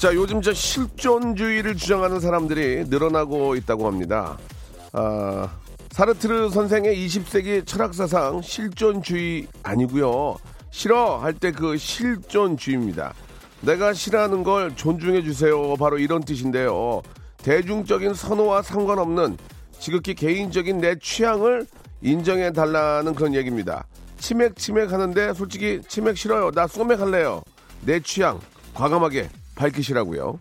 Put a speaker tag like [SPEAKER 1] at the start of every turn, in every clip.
[SPEAKER 1] 자 요즘 저 실존주의를 주장하는 사람들이 늘어나고 있다고 합니다 아, 사르트르 선생의 20세기 철학사상 실존주의 아니고요 싫어 할 때 그 실존주의입니다 내가 싫어하는 걸 존중해 주세요. 바로 이런 뜻인데요. 대중적인 선호와 상관없는 지극히 개인적인 내 취향을 인정해 달라는 그런 얘기입니다. 치맥 치맥 하는데 솔직히 치맥 싫어요. 나 소맥 할래요. 내 취향 과감하게 밝히시라고요.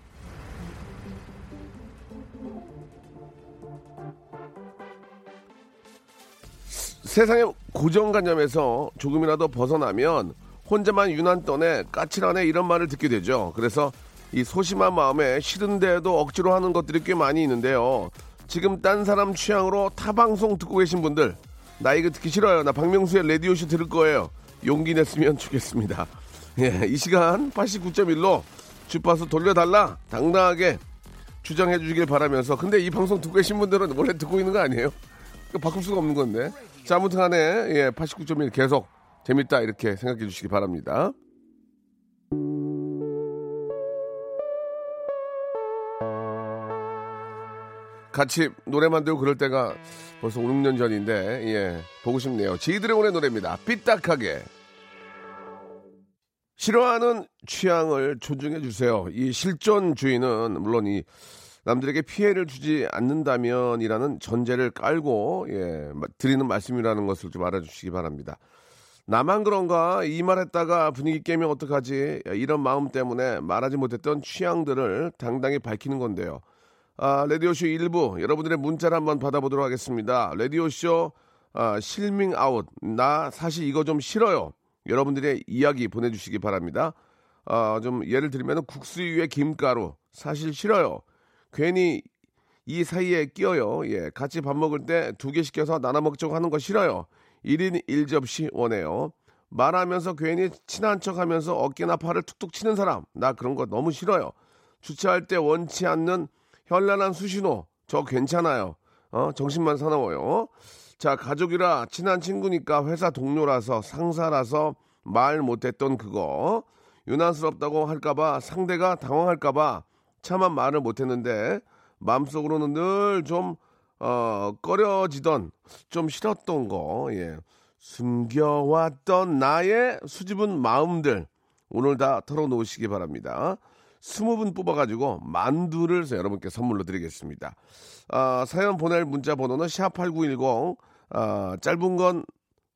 [SPEAKER 1] 세상의 고정관념에서 조금이라도 벗어나면 혼자만 유난 떠네 까칠하네 이런 말을 듣게 되죠. 그래서 이 소심한 마음에 싫은데도 억지로 하는 것들이 꽤 많이 있는데요. 지금 딴 사람 취향으로 타 방송 듣고 계신 분들 나 이거 듣기 싫어요. 나 박명수의 레디오쇼 들을 거예요. 용기 냈으면 좋겠습니다. 예, 이 시간 89.1로 주파수 돌려달라 당당하게 주장해 주시길 바라면서 근데 이 방송 듣고 계신 분들은 원래 듣고 있는 거 아니에요? 바꿀 수가 없는 건데. 자, 아무튼 간에 예, 89.1 계속 재밌다 이렇게 생각해 주시기 바랍니다. 같이 노래 만들고 그럴 때가 벌써 5, 6년 전인데 예 보고 싶네요. 지드래곤의 노래입니다. 삐딱하게 싫어하는 취향을 존중해 주세요. 이 실존주의는 물론 이 남들에게 피해를 주지 않는다면이라는 전제를 깔고 예 드리는 말씀이라는 것을 좀 알아주시기 바랍니다. 나만 그런가 이 말했다가 분위기 깨면 어떡하지 이런 마음 때문에 말하지 못했던 취향들을 당당히 밝히는 건데요. 아, 라디오쇼 1부 여러분들의 문자를 한번 받아보도록 하겠습니다. 라디오쇼 아, 싫밍아웃 나 사실 이거 좀 싫어요. 여러분들의 이야기 보내주시기 바랍니다. 아, 좀 예를 들면 국수 위에 김가루 사실 싫어요. 괜히 이 사이에 끼어요. 예, 같이 밥 먹을 때 두 개 시켜서 나눠 먹자고 하는 거 싫어요. 1인 1접시 원해요. 말하면서 괜히 친한 척 하면서 어깨나 팔을 툭툭 치는 사람. 나 그런 거 너무 싫어요. 주차할 때 원치 않는 현란한 수신호. 저 괜찮아요. 어, 정신만 사나워요. 자, 가족이라 친한 친구니까 회사 동료라서 상사라서 말 못했던 그거. 유난스럽다고 할까봐 상대가 당황할까봐 차마 말을 못했는데 마음속으로는 늘좀 어, 꺼려지던 좀 싫었던 거, 예. 숨겨왔던 나의 수줍은 마음들 오늘 다 털어놓으시기 바랍니다. 스무 분 뽑아가지고 만두를 여러분께 선물로 드리겠습니다. 아, 사연 보낼 문자 번호는 샵8910, 아, 짧은 건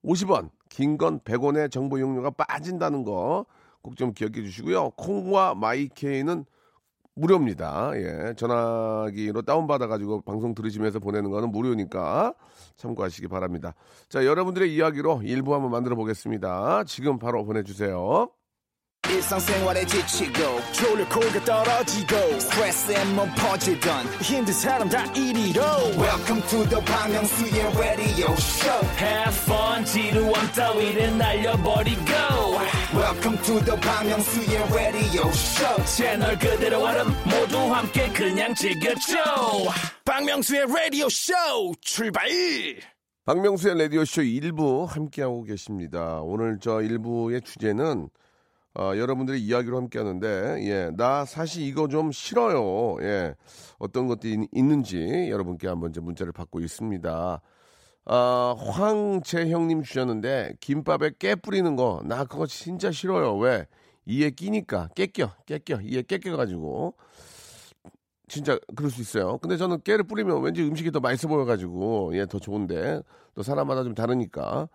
[SPEAKER 1] 50원, 긴 건 100원의 정보 용료가 빠진다는 거 꼭 좀 기억해 주시고요. 콩과 마이케이는 무료입니다. 예. 전화기로 다운받아가지고 방송 들으시면서 보내는 거는 무료니까 참고하시기 바랍니다. 자, 여러분들의 이야기로 일부 한번 만들어 보겠습니다. 지금 바로 보내주세요.
[SPEAKER 2] 일상생활에 지치고, 졸려 코가 떨어지고, 스트레스에 몸 퍼지던, 힘든 사람 다 이리로. welcome to the Bang Myung-soo's radio show
[SPEAKER 3] Have fun 지루함 따위를 날려버리고
[SPEAKER 2] welcome to the Bang Myung-soo's radio show
[SPEAKER 3] 채널 그대로 얼음 모두 함께 그냥 즐겨줘
[SPEAKER 4] 박명수의 라디오 쇼 출발.
[SPEAKER 1] 박명수의 라디오쇼 1부 함께하고 계십니다. 오늘 저 1부의 주제는 어, 여러분들의 이야기로 함께 하는데, 예, 나 사실 이거 좀 싫어요. 예, 어떤 것들이 있, 는지 여러분께 한번 이제 문자를 받고 있습니다. 아, 황재형님 주셨는데, 김밥에 깨 뿌리는 거, 나 그거 진짜 싫어요. 왜? 이에 끼니까, 깨껴, 깨껴, 이에 깨껴가지고. 진짜 그럴 수 있어요. 근데 저는 깨를 뿌리면 왠지 음식이 더 맛있어 보여가지고, 예, 더 좋은데, 또 사람마다 좀 다르니까.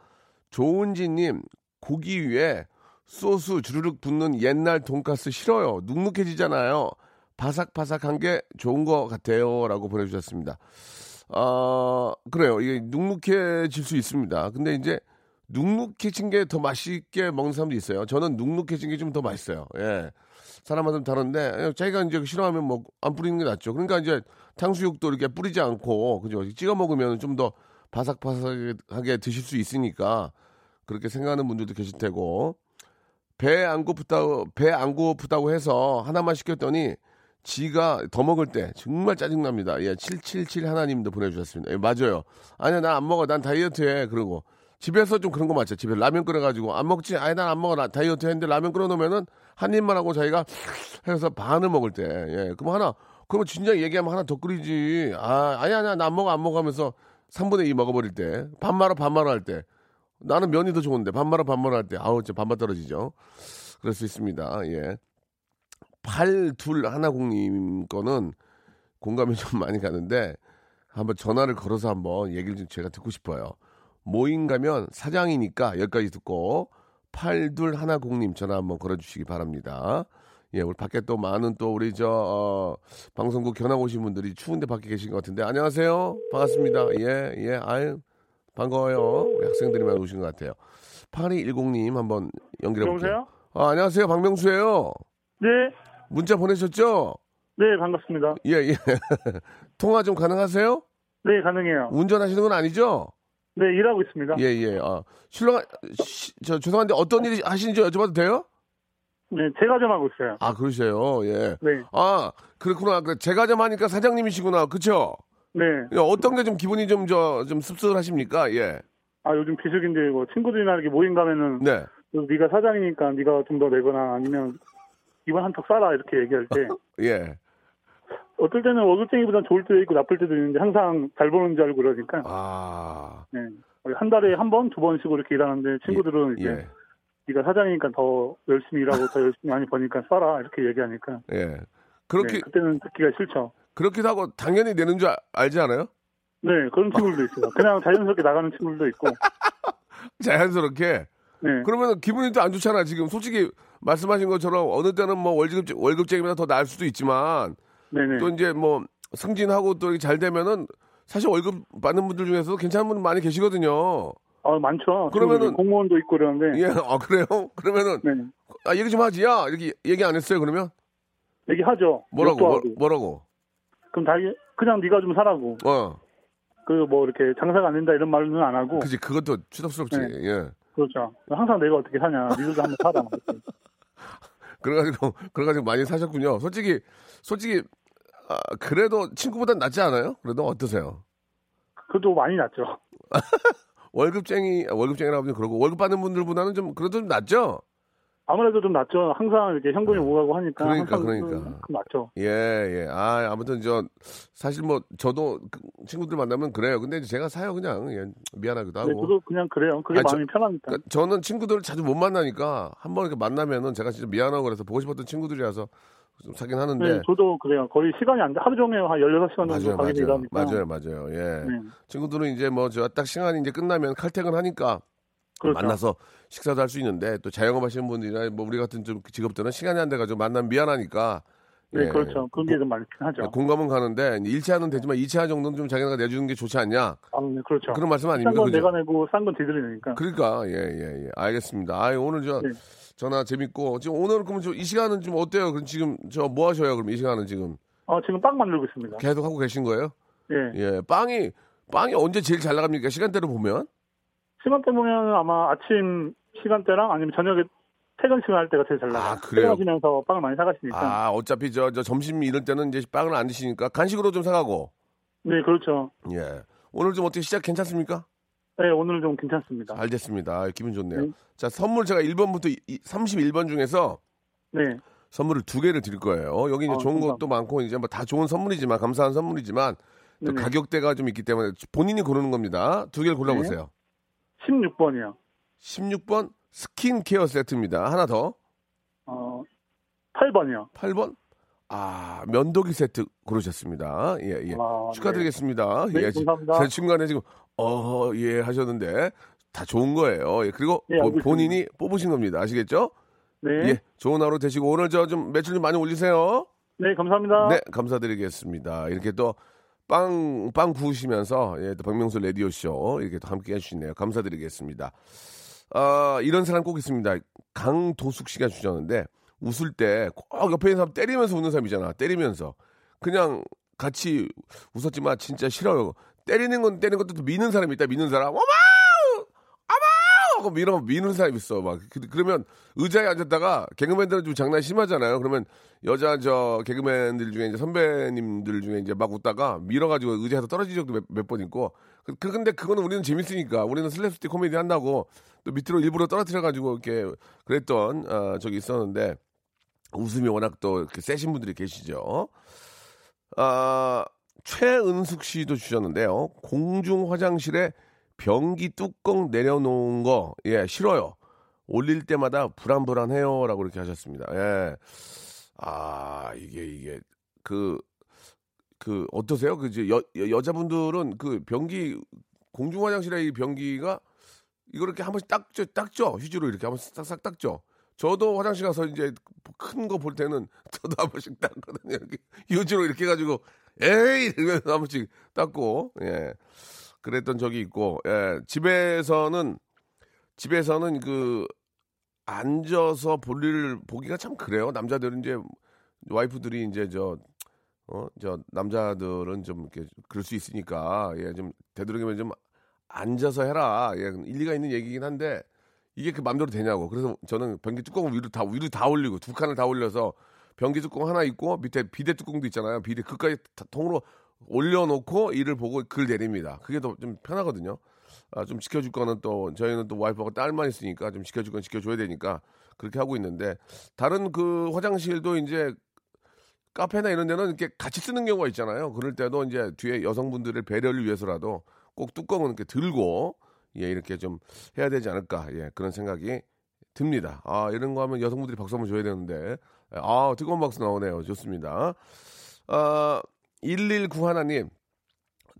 [SPEAKER 1] 조은지님, 고기 위에 소스 주르륵 붙는 옛날 돈가스 싫어요. 눅눅해지잖아요. 바삭바삭한 게 좋은 것 같아요. 라고 보내주셨습니다. 아, 그래요. 이게 눅눅해질 수 있습니다. 근데 이제 눅눅해진 게 더 맛있게 먹는 사람도 있어요. 저는 눅눅해진 게 좀 더 맛있어요. 예. 사람마다 좀 다른데 자기가 이제 싫어하면 뭐 안 뿌리는 게 낫죠. 그러니까 이제 탕수육도 이렇게 뿌리지 않고 그죠? 찍어 먹으면 좀 더 바삭바삭하게 드실 수 있으니까 그렇게 생각하는 분들도 계실 테고 배 안 고프다고 배 안 고프다고 해서 하나만 시켰더니 지가 더 먹을 때 정말 짜증납니다. 예, 777 하나님도 보내주셨습니다. 예, 맞아요. 아니야, 난 안 먹어. 난 다이어트해. 그러고 집에서 좀 그런 거 맞죠. 집에 라면 끓여가지고 안 먹지. 아니, 난 안 먹어. 나 다이어트 했는데 라면 끓여놓으면은 한 입만 하고 자기가 해서 반을 먹을 때. 예, 그럼 하나, 그러면 진작 얘기하면 하나 더 끓이지. 아, 아니야, 아니야, 나 안 먹어, 안 먹어 하면서 3분의 2 먹어버릴 때. 반 말아, 반 말아 할 때. 나는 면이 더 좋은데 반 말아, 반 말아 할 때. 아우, 진짜 반반 떨어지죠. 그럴 수 있습니다. 예. 82 하나공님 거는 공감이 좀 많이 가는데 한번 전화를 걸어서 한번 얘기를 좀 제가 듣고 싶어요. 모임 가면 사장이니까 여기까지 듣고 82 하나공님 전화 한번 걸어주시기 바랍니다. 예, 우리 밖에 또 많은 또 우리 저 어, 방송국 견학 오신 분들이 추운데 밖에 계신 것 같은데 안녕하세요. 반갑습니다. 예, 예, 아유 반가워요. 우리 학생들이 많이 오신 것 같아요. 8210님 한번 연결해 볼게요.
[SPEAKER 5] 여보세요?
[SPEAKER 1] 아, 안녕하세요. 박명수예요.
[SPEAKER 5] 네,
[SPEAKER 1] 문자 보내셨죠?
[SPEAKER 5] 네, 반갑습니다.
[SPEAKER 1] 예, 예. 통화 좀 가능하세요?
[SPEAKER 5] 네, 가능해요.
[SPEAKER 1] 운전하시는 건 아니죠?
[SPEAKER 5] 네, 일하고 있습니다.
[SPEAKER 1] 예, 예. 아, 시- 저, 죄송한데 어떤 일 하시는지 여쭤봐도 돼요?
[SPEAKER 5] 네, 제가 좀 하고 있어요.
[SPEAKER 1] 아, 그러세요. 예.
[SPEAKER 5] 네,
[SPEAKER 1] 아, 그렇구나. 그 제가 좀 하니까 사장님이시구나. 그쵸?
[SPEAKER 5] 네.
[SPEAKER 1] 예, 어떤 게 좀 기분이 좀, 저, 좀 씁쓸하십니까? 예.
[SPEAKER 5] 아, 요즘 비수기인데, 뭐, 친구들이나 이렇게 모임 가면은,
[SPEAKER 1] 네.
[SPEAKER 5] 너 네가 사장이니까 네가 좀 더 내거나 아니면, 이번 한턱 쏴라, 이렇게 얘기할 때,
[SPEAKER 1] 예.
[SPEAKER 5] 어떨 때는 월급쟁이보다 좋을 때도 있고 나쁠 때도 있는데, 항상 잘 보는 줄 알고 그러니까,
[SPEAKER 1] 아.
[SPEAKER 5] 네. 한 달에 한 번, 두 번씩 이렇게 일하는데, 친구들은 이제,
[SPEAKER 1] 예.
[SPEAKER 5] 네가 사장이니까 더 열심히 일하고 더 열심히 많이 버니까 쏴라, 이렇게 얘기하니까,
[SPEAKER 1] 예. 그렇게,
[SPEAKER 5] 네, 그때는 듣기가 싫죠.
[SPEAKER 1] 그렇기도 하고 당연히 내는 줄 아- 알지 않아요?
[SPEAKER 5] 네, 그런 친구들도 있어요. 그냥 자연스럽게 나가는 친구들도 있고,
[SPEAKER 1] 자연스럽게.
[SPEAKER 5] 네.
[SPEAKER 1] 그러면 기분이 또 안 좋잖아. 지금 솔직히 말씀하신 것처럼 어느 때는 뭐 월급 월급쟁이보다 더 나을 수도 있지만
[SPEAKER 5] 네네.
[SPEAKER 1] 또 이제 뭐 승진하고 또 잘 되면은 사실 월급 받는 분들 중에서도 괜찮은 분 많이 계시거든요.
[SPEAKER 5] 아 많죠.
[SPEAKER 1] 그러면은-
[SPEAKER 5] 공무원도 있고 그러는데.
[SPEAKER 1] 예, 아 그래요? 그러면은
[SPEAKER 5] 네.
[SPEAKER 1] 아 얘기 좀 하지, 야 이렇게 얘기 안 했어요. 그러면
[SPEAKER 5] 얘기하죠.
[SPEAKER 1] 뭐라고 뭐. 뭐라고?
[SPEAKER 5] 그럼 다 그냥 네가 좀 사라고.
[SPEAKER 1] 어,
[SPEAKER 5] 그뭐 이렇게 장사가 안 된다 이런 말은 안 하고.
[SPEAKER 1] 그지 그것도 추덕스럽지.
[SPEAKER 5] 네.
[SPEAKER 1] 예.
[SPEAKER 5] 그렇죠. 항상 내가 어떻게 사냐. 니들도 한번 사라.
[SPEAKER 1] 그래가지고 그래가지고 많이 사셨군요. 솔직히 솔직히 아, 그래도 친구보단 낫지 않아요? 그래도 어떠세요?
[SPEAKER 5] 그것도 많이 낫죠.
[SPEAKER 1] 월급쟁이 아, 월급쟁이라고 하면 그러고 월급 받는 분들보다는 좀 그래도 좀 낫죠.
[SPEAKER 5] 아무래도 좀 낫죠. 항상 이렇게 현금이 오가고 하니까.
[SPEAKER 1] 그러니까, 그러니까.
[SPEAKER 5] 좀 낫죠.
[SPEAKER 1] 예, 예. 아, 아무튼 저 사실 뭐 저도 그 친구들 만나면 그래요. 근데 제가 사요 그냥 예, 미안하기도 하고.
[SPEAKER 5] 네, 저도 그냥 그래요. 그게
[SPEAKER 1] 아니, 저-
[SPEAKER 5] 마음이 편하니까.
[SPEAKER 1] 그러니까 저는 친구들을 자주 못 만나니까 한번 이렇게 만나면은 제가 진짜 미안하고 그래서 보고 싶었던 친구들이라서 좀 사긴 하는데
[SPEAKER 5] 네, 저도 그래요. 거의 시간이 안 돼. 하루 종일 한 16시간 정도
[SPEAKER 1] 맞아요,
[SPEAKER 5] 가게 일하니까.
[SPEAKER 1] 맞아요, 맞아요. 예.
[SPEAKER 5] 네,
[SPEAKER 1] 친구들은 이제 뭐 저 딱 시간이 이제 끝나면 칼퇴근 하니까
[SPEAKER 5] 그렇죠.
[SPEAKER 1] 만나서 식사도 할 수 있는데 또 자영업 하시는 분들이나 뭐 우리 같은 좀 직업들은 시간이 안 돼가지고 만나면 미안하니까
[SPEAKER 5] 네,
[SPEAKER 1] 예.
[SPEAKER 5] 그렇죠. 그런 게 좀 많긴 하죠.
[SPEAKER 1] 공감은 가는데 1차는 되지만 2차 정도는 좀 자기가 내주는 게 좋지 않냐
[SPEAKER 5] 아, 네, 그렇죠.
[SPEAKER 1] 그런 말씀 아닙니까?
[SPEAKER 5] 싼건? 내가 내고 싼건 지들이 내니까.
[SPEAKER 1] 그러니까 예예 예, 알겠습니다. 아 오늘 저
[SPEAKER 5] 네.
[SPEAKER 1] 전화 재밌고 지금 오늘 그러면 저 이 시간은 좀 어때요? 그럼 지금 저 뭐 하셔요? 그럼 이 시간은 지금
[SPEAKER 5] 어, 지금 빵 만들고 있습니다.
[SPEAKER 1] 계속 하고 계신 거예요?
[SPEAKER 5] 예.
[SPEAKER 1] 예 빵이 빵이 언제 제일 잘 나갑니까? 시간대로 보면
[SPEAKER 5] 시간대 보면 아마 아침 시간대랑 아니면 저녁에 퇴근 시간 할 때가 제일 잘 나가요.
[SPEAKER 1] 아, 그래요?
[SPEAKER 5] 퇴근하시면서 빵을 많이 사가시니까.
[SPEAKER 1] 아 어차피 저, 저 점심 이럴 때는 이제 빵을 안 드시니까 간식으로 좀 사가고
[SPEAKER 5] 네, 그렇죠.
[SPEAKER 1] 예 오늘 좀 어떻게 시작 괜찮습니까?
[SPEAKER 5] 네, 오늘은 좀 괜찮습니다.
[SPEAKER 1] 잘 됐습니다. 아, 기분 좋네요.
[SPEAKER 5] 네.
[SPEAKER 1] 자 선물 제가 1번부터 31번 중에서
[SPEAKER 5] 네.
[SPEAKER 1] 선물을 두 개를 드릴 거예요. 여기 이제
[SPEAKER 5] 아,
[SPEAKER 1] 좋은
[SPEAKER 5] 감사합니다.
[SPEAKER 1] 것도 많고 이제 뭐 다 좋은 선물이지만 감사한 선물이지만 또
[SPEAKER 5] 네네.
[SPEAKER 1] 가격대가 좀 있기 때문에 본인이 고르는 겁니다. 두 개를 골라보세요.
[SPEAKER 5] 16번이요.
[SPEAKER 1] 16번 스킨케어 세트입니다. 하나 더
[SPEAKER 5] 어, 8번이요.
[SPEAKER 1] 8번 아 면도기 세트 고르셨습니다. 예 예.
[SPEAKER 5] 아,
[SPEAKER 1] 축하드리겠습니다.
[SPEAKER 5] 네,
[SPEAKER 1] 예,
[SPEAKER 5] 감사합니다.
[SPEAKER 1] 제 중간에 지금 어 예 하셨는데 다 좋은 거예요. 예, 그리고
[SPEAKER 5] 네,
[SPEAKER 1] 보-. 본인이 뽑으신 겁니다. 아시겠죠?
[SPEAKER 5] 네.
[SPEAKER 1] 예, 좋은 하루 되시고 오늘 저 좀 매출 좀 많이 올리세요.
[SPEAKER 5] 네, 감사합니다.
[SPEAKER 1] 네, 감사드리겠습니다. 이렇게 또 빵, 빵 구우시면서, 예, 또 박명수 라디오쇼, 이렇게 또 함께 해주시네요. 감사드리겠습니다. 아, 이런 사람 꼭 있습니다. 강도숙 씨가 주셨는데, 웃을 때 꼭 옆에 있는 사람 때리면서 웃는 사람 이잖아. 때리면서. 그냥 같이 웃었지만 진짜 싫어요. 때리는 건 때리는 것도 또 미는 사람이 있다. 미는 사람. 어마! 하고 밀어 미는 사람 있어. 막 그- 그러면 의자에 앉았다가 개그맨들은 좀 장난 심하잖아요. 그러면 여자 저 개그맨들 중에 이제 선배님들 중에 이제 막 웃다가 밀어가지고 의자에서 떨어진 적도 몇, 몇번 있고. 그, 그- 근데 그거는 우리는 재밌으니까 우리는 슬랩스틱 코미디 한다고 또 밑으로 일부러 떨어뜨려가지고 이렇게 그랬던 어, 적이 있었는데 웃음이 워낙 또 이렇게 세신 분들이 계시죠. 아, 최은숙 씨도 주셨는데요. 공중 화장실에 변기 뚜껑 내려놓은 거, 예, 싫어요. 올릴 때마다 불안불안해요. 라고 이렇게 하셨습니다. 예. 아, 이게, 이게, 그, 그, 어떠세요? 그, 여, 여- 여자분들은 그 변기, 공중 화장실에 이 변기가 이거 이렇게 한 번씩 닦죠, 닦죠? 휴지로 이렇게 한 번씩 싹싹 닦죠? 저도 화장실 가서 이제 큰 거 볼 때는 저도 한 번씩 닦거든요. 이렇게 휴지로 이렇게 해가지고 에이 이러면서 한 번씩 닦고 예 그랬던 적이 있고 예 집에서는 집에서는 그 앉아서 볼일 보기가 참 그래요. 남자들은 이제 와이프들이 이제 저 어, 저 남자들은 좀 이렇게 그럴 수 있으니까 예, 좀 되도록이면 좀 앉아서 해라. 예, 일리가 있는 얘기긴 한데 이게 그 맘대로 되냐고. 그래서 저는 변기 뚜껑 위로 다 위로 다 올리고 두 칸을 다 올려서 변기 뚜껑 하나 있고 밑에 비대 뚜껑도 있잖아요. 비대 그까지 다 통으로 올려놓고 이를 보고 글 내립니다. 그게 더 좀 편하거든요. 아, 좀 지켜줄 거는 또 저희는 또 와이프하고 딸만 있으니까 좀 지켜줄 건 지켜줘야 되니까 그렇게 하고 있는데 다른 그 화장실도 이제 카페나 이런 데는 이렇게 같이 쓰는 경우가 있잖아요. 그럴 때도 이제 뒤에 여성분들의 배려를 위해서라도 꼭 뚜껑은 이렇게 들고 예, 이렇게 좀 해야 되지 않을까. 예, 그런 생각이 듭니다. 아, 이런 거 하면 여성분들이 박수 한번 줘야 되는데. 아, 뜨거운 박수 나오네요. 좋습니다. 아, 119 하나님.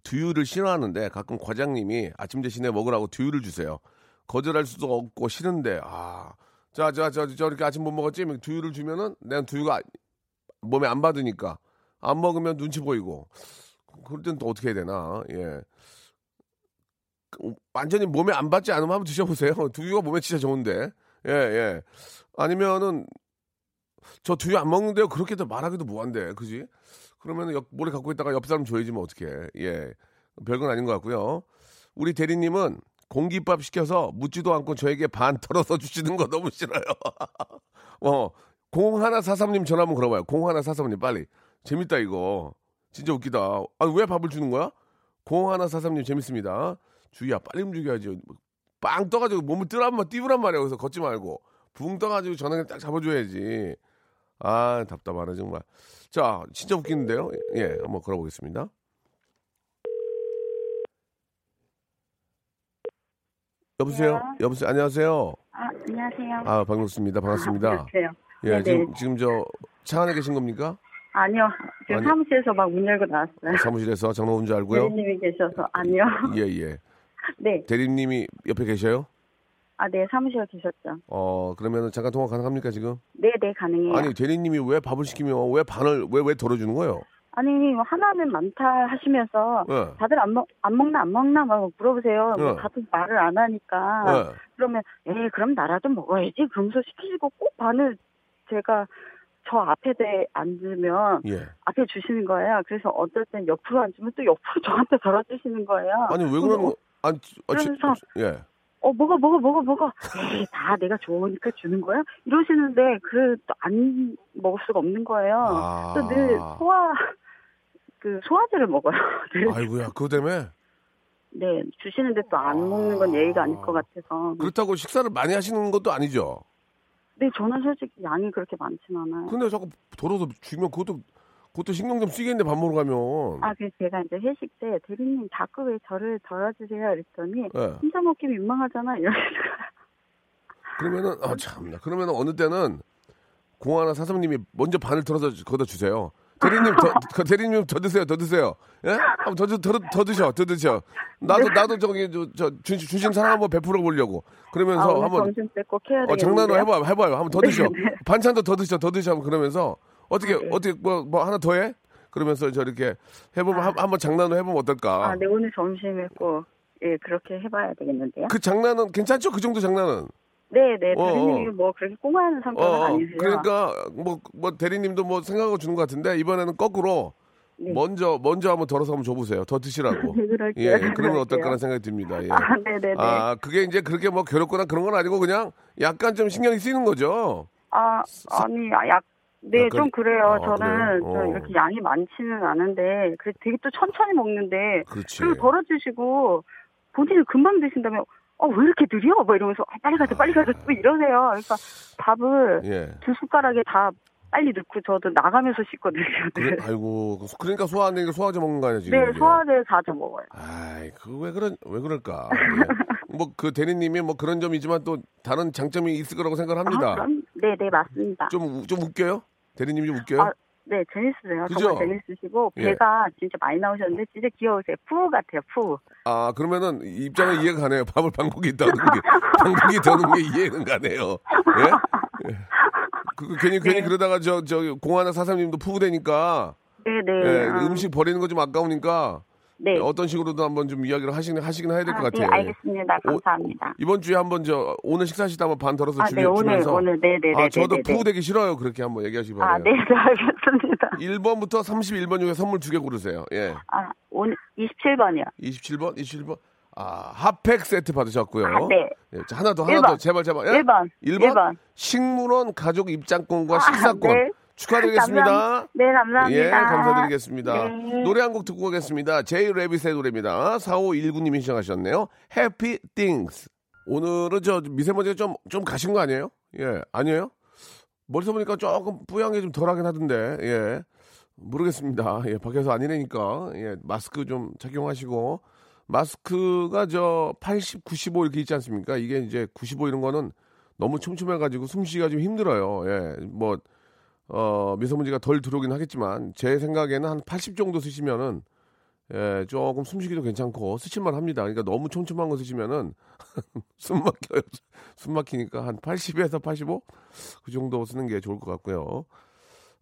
[SPEAKER 1] 두유를 싫어하는데 가끔 과장님이 아침 대신에 먹으라고 두유를 주세요. 거절할 수도 없고 싫은데, 아. 자, 자, 저, 저, 이렇게 아침 못 먹었지? 두유를 주면은 내가 두유가 몸에 안 받으니까 안 먹으면 눈치 보이고. 그럴 땐 또 어떻게 해야 되나, 예. 완전히 몸에 안 받지 않으면 한번 드셔보세요. 두유가 몸에 진짜 좋은데. 예, 예. 아니면은, 저 두유 안 먹는데요. 그렇게도 말하기도 뭐한데. 그지? 그러면은 옆, 몰래 갖고 있다가 옆 사람 줘야지 뭐 어떡해. 예. 별건 아닌 것 같고요. 우리 대리님은 공깃밥 시켜서 묻지도 않고 저에게 반 털어서 주시는 거 너무 싫어요. 어, 0143님 전화 한번 걸어봐요. 0143님 빨리. 재밌다 이거. 진짜 웃기다. 아, 왜 밥을 주는 거야? 0143님 재밌습니다. 주희야 빨리 움직여야지. 빵 떠가지고 몸을 뜨란 띄우란 말이야. 그래서 걷지 말고 붕 떠가지고 전화기 딱 잡아줘야지. 아 답답하네 정말. 자 진짜 웃기는데요. 예 한번 걸어보겠습니다. 여보세요. 여보세요. 안녕하세요.
[SPEAKER 6] 아, 안녕하세요.
[SPEAKER 1] 아 반갑습니다. 반갑습니다.
[SPEAKER 6] 그러세요.
[SPEAKER 1] 예
[SPEAKER 6] 네네.
[SPEAKER 1] 지금 지금 저 차 안에 계신 겁니까?
[SPEAKER 6] 아니요. 지금
[SPEAKER 1] 아니.
[SPEAKER 6] 사무실에서 막 문 열고 나왔어요.
[SPEAKER 1] 사무실에서 장난 온줄 알고요.
[SPEAKER 6] 대리님이 계셔서 아니요.
[SPEAKER 1] 예 예.
[SPEAKER 6] 네.
[SPEAKER 1] 대리님이 옆에 계셔요?
[SPEAKER 6] 아, 네. 사무실에 계셨죠.
[SPEAKER 1] 어 그러면은 잠깐 통화 가능합니까 지금?
[SPEAKER 6] 네, 네, 가능해요.
[SPEAKER 1] 아니 대리님이 왜 밥을 시키면 왜 반을 왜 왜 덜어주는 거예요?
[SPEAKER 6] 아니, 뭐 하나는 많다 하시면서
[SPEAKER 1] 예.
[SPEAKER 6] 다들 안, 먹, 안 먹나 안 먹나 막 물어보세요. 뭐
[SPEAKER 1] 어.
[SPEAKER 6] 다들 말을 안 하니까.
[SPEAKER 1] 예.
[SPEAKER 6] 그러면 에이, 그럼 나라도 먹어야지. 그러면서 시키시고 꼭 반을 제가 저 앞에 대 앉으면
[SPEAKER 1] 예.
[SPEAKER 6] 앞에 주시는 거예요. 그래서 어떨 땐 옆으로 앉으면 또 옆으로 저한테 덜어주시는 거예요.
[SPEAKER 1] 아니 왜
[SPEAKER 6] 그래서
[SPEAKER 1] 그러는 거? 아니 아, 지-
[SPEAKER 6] 그러면서
[SPEAKER 1] 예.
[SPEAKER 6] 어, 먹어, 먹어, 먹어, 먹어. 에이, 다 내가 좋으니까 주는 거야? 이러시는데, 그, 또 안 먹을 수가 없는 거예요.
[SPEAKER 1] 아.
[SPEAKER 6] 또늘 소화, 그, 소화제를 먹어요. 늘.
[SPEAKER 1] 아이고야 그거 때문에
[SPEAKER 6] 네, 주시는데 또 안 먹는 건 예의가 아닐 것 같아서.
[SPEAKER 1] 그렇다고 식사를 많이 하시는 것도 아니죠.
[SPEAKER 6] 네, 저는 솔직히 양이 그렇게 많진 않아요.
[SPEAKER 1] 근데 자꾸 덜어서 주면 그것도 그것도 신경 좀 쓰겠네 밥 먹으러 가면.
[SPEAKER 6] 아, 그래서 제가 이제 회식 때, 대리님 자꾸 왜 저를 덜어주세요? 이랬더니,
[SPEAKER 1] 예.
[SPEAKER 6] 혼자 먹기 민망하잖아. 이러시고.
[SPEAKER 1] 그러면은 아 참나. 그러면은 어느 때는 공하나 사삼님이 먼저 반을 덜어서 걷어 주세요. 대리님 더그 대리님 더 드세요. 더 드세요. 예? 한번 더, 드- 더, 더 드셔. 더 드셔. 나도 나도 저기 저, 저 준, 주신 사랑 한번 베풀어 보려고. 그러면서
[SPEAKER 6] 아,
[SPEAKER 1] 한번 어? 장난으로 해봐요. 해봐요. 한번 더
[SPEAKER 6] 네,
[SPEAKER 1] 드셔.
[SPEAKER 6] 네.
[SPEAKER 1] 반찬도 더 드셔. 더 드셔. 그러면서 어떻게
[SPEAKER 6] 네.
[SPEAKER 1] 어떻게 뭐, 뭐 하나 더 해? 그러면서 저렇게 해보면 한, 한번 장난으로 해보면 어떨까?
[SPEAKER 6] 아, 네, 오늘 점심에 꼭, 예, 그렇게 해봐야 되겠는데요?
[SPEAKER 1] 그 장난은 괜찮죠? 그 정도 장난은.
[SPEAKER 6] 네, 네.
[SPEAKER 1] 어,
[SPEAKER 6] 대리님이
[SPEAKER 1] 어.
[SPEAKER 6] 뭐 그렇게 꽁하는 성격은
[SPEAKER 1] 어,
[SPEAKER 6] 아니세요.
[SPEAKER 1] 그러니까 뭐, 뭐 대리님도 뭐 생각하고 주는 것 같은데 이번에는 거꾸로
[SPEAKER 6] 네.
[SPEAKER 1] 먼저 먼저 한번 덜어서 한번 줘보세요. 더 드시라고.
[SPEAKER 6] 네, 그럴게요.
[SPEAKER 1] 예, 그러면
[SPEAKER 6] 그럴게요.
[SPEAKER 1] 어떨까라는 생각이 듭니다. 예.
[SPEAKER 6] 아, 네네네.
[SPEAKER 1] 아, 그게 이제 그렇게 뭐 괴롭거나 그런 건 아니고 그냥 약간 좀 신경이 쓰이는 거죠.
[SPEAKER 6] 아, 아니, 아, 약, 네,
[SPEAKER 1] 약간-
[SPEAKER 6] 좀 그래요.
[SPEAKER 1] 아,
[SPEAKER 6] 저는
[SPEAKER 1] 어.
[SPEAKER 6] 이렇게 양이 많지는 않은데, 그 되게 또 천천히 먹는데,
[SPEAKER 1] 그렇지.
[SPEAKER 6] 그리고 덜어주시고, 본인은 금방 드신다면, 어, 왜 이렇게 느려? 뭐 이러면서, 아, 빨리 가자, 빨리 가자, 또 이러세요. 그러니까 밥을
[SPEAKER 1] 예.
[SPEAKER 6] 두 숟가락에 다 빨리 넣고 저도 나가면서 씻거든요.
[SPEAKER 1] 그래, 아이고, 그러니까 소화 안 되니까 소화제 먹는 거 아니야, 지금.
[SPEAKER 6] 네? 소화제 자주 먹어요.
[SPEAKER 1] 아이, 그 왜 그런 왜 그럴까? 예. 뭐그 대리님이 뭐 그런 점이지만 또 다른 장점이 있을 거라고 생각을 합니다.
[SPEAKER 6] 아, 네, 네, 맞습니다.
[SPEAKER 1] 좀 우- 좀 웃겨요? 대리님 좀 웃겨요?
[SPEAKER 6] 아, 네, 재밌으세요.
[SPEAKER 1] 그죠?
[SPEAKER 6] 정말 재밌으시고,
[SPEAKER 1] 예.
[SPEAKER 6] 배가 진짜 많이 나오셨는데, 진짜 귀여우세요. 푸 같아요, 푸.
[SPEAKER 1] 아, 그러면은 입장은 이해가 가네요. 밥을 방콕이 더는 게 방콕이 더는 게 이해는 가네요. 예? 예. 그 괜히 괜히
[SPEAKER 6] 네.
[SPEAKER 1] 그러다가 저 저 공하나 사장님도 푸부되니까
[SPEAKER 6] 네네.
[SPEAKER 1] 예,
[SPEAKER 6] 아,
[SPEAKER 1] 음식 버리는 거 좀 아까우니까
[SPEAKER 6] 네.
[SPEAKER 1] 어떤 식으로도 한번 좀 이야기를 하시긴 하시긴 해야 될것
[SPEAKER 6] 아,
[SPEAKER 1] 같아요.
[SPEAKER 6] 네, 알겠습니다.
[SPEAKER 1] 오-
[SPEAKER 6] 감사합니다.
[SPEAKER 1] 이번 주에 한번 저 오늘 식사하실 때 한번 반 덜어서
[SPEAKER 6] 아,
[SPEAKER 1] 주면
[SPEAKER 6] 네, 오늘,
[SPEAKER 1] 주면서
[SPEAKER 6] 오늘, 네네네.
[SPEAKER 1] 아 저도 푸우되기 싫어요. 그렇게 한번 얘기하시기 바래요.
[SPEAKER 6] 아, 네, 네, 알겠습니다.
[SPEAKER 1] 1번부터 31번 중에 선물 두 개 고르세요. 예.
[SPEAKER 6] 아, 오늘 27번이요.
[SPEAKER 1] 27번, 27번. 아, 핫팩 세트 받으셨고요.
[SPEAKER 6] 아, 네.
[SPEAKER 1] 예, 자, 하나 더, 하나
[SPEAKER 6] 1번.
[SPEAKER 1] 더. 제발, 제발. 예?
[SPEAKER 6] 1번.
[SPEAKER 1] 1번?
[SPEAKER 6] 1번.
[SPEAKER 1] 식물원 가족 입장권과
[SPEAKER 6] 아,
[SPEAKER 1] 식사권.
[SPEAKER 6] 네.
[SPEAKER 1] 축하드리겠습니다.
[SPEAKER 6] 감사합- 네, 감사합니다.
[SPEAKER 1] 예, 감사드리겠습니다.
[SPEAKER 6] 네.
[SPEAKER 1] 노래 한 곡 듣고 가겠습니다. 제이 레빗의 노래입니다. 4519님이 신청하셨네요. Happy Things. 오늘은 저 미세먼지가 좀, 좀 가신 거 아니에요? 예, 아니에요? 머리서 보니까 조금 뿌양이 좀 덜하긴 하던데, 예. 모르겠습니다. 예, 밖에서 아니라니까. 예, 마스크 좀 착용하시고. 마스크가 저 80, 95 이렇게 있지 않습니까? 이게 이제 95 이런 거는 너무 촘촘해가지고 숨쉬기가 좀 힘들어요. 예, 뭐, 어, 미세먼지가 덜 들어오긴 하겠지만, 제 생각에는 한 80 정도 쓰시면은, 예, 조금 숨쉬기도 괜찮고, 쓰실만 합니다. 그러니까 너무 촘촘한 거 쓰시면은, 숨 막혀요. 숨 막히니까 한 80에서 85? 그 정도 쓰는 게 좋을 것 같고요.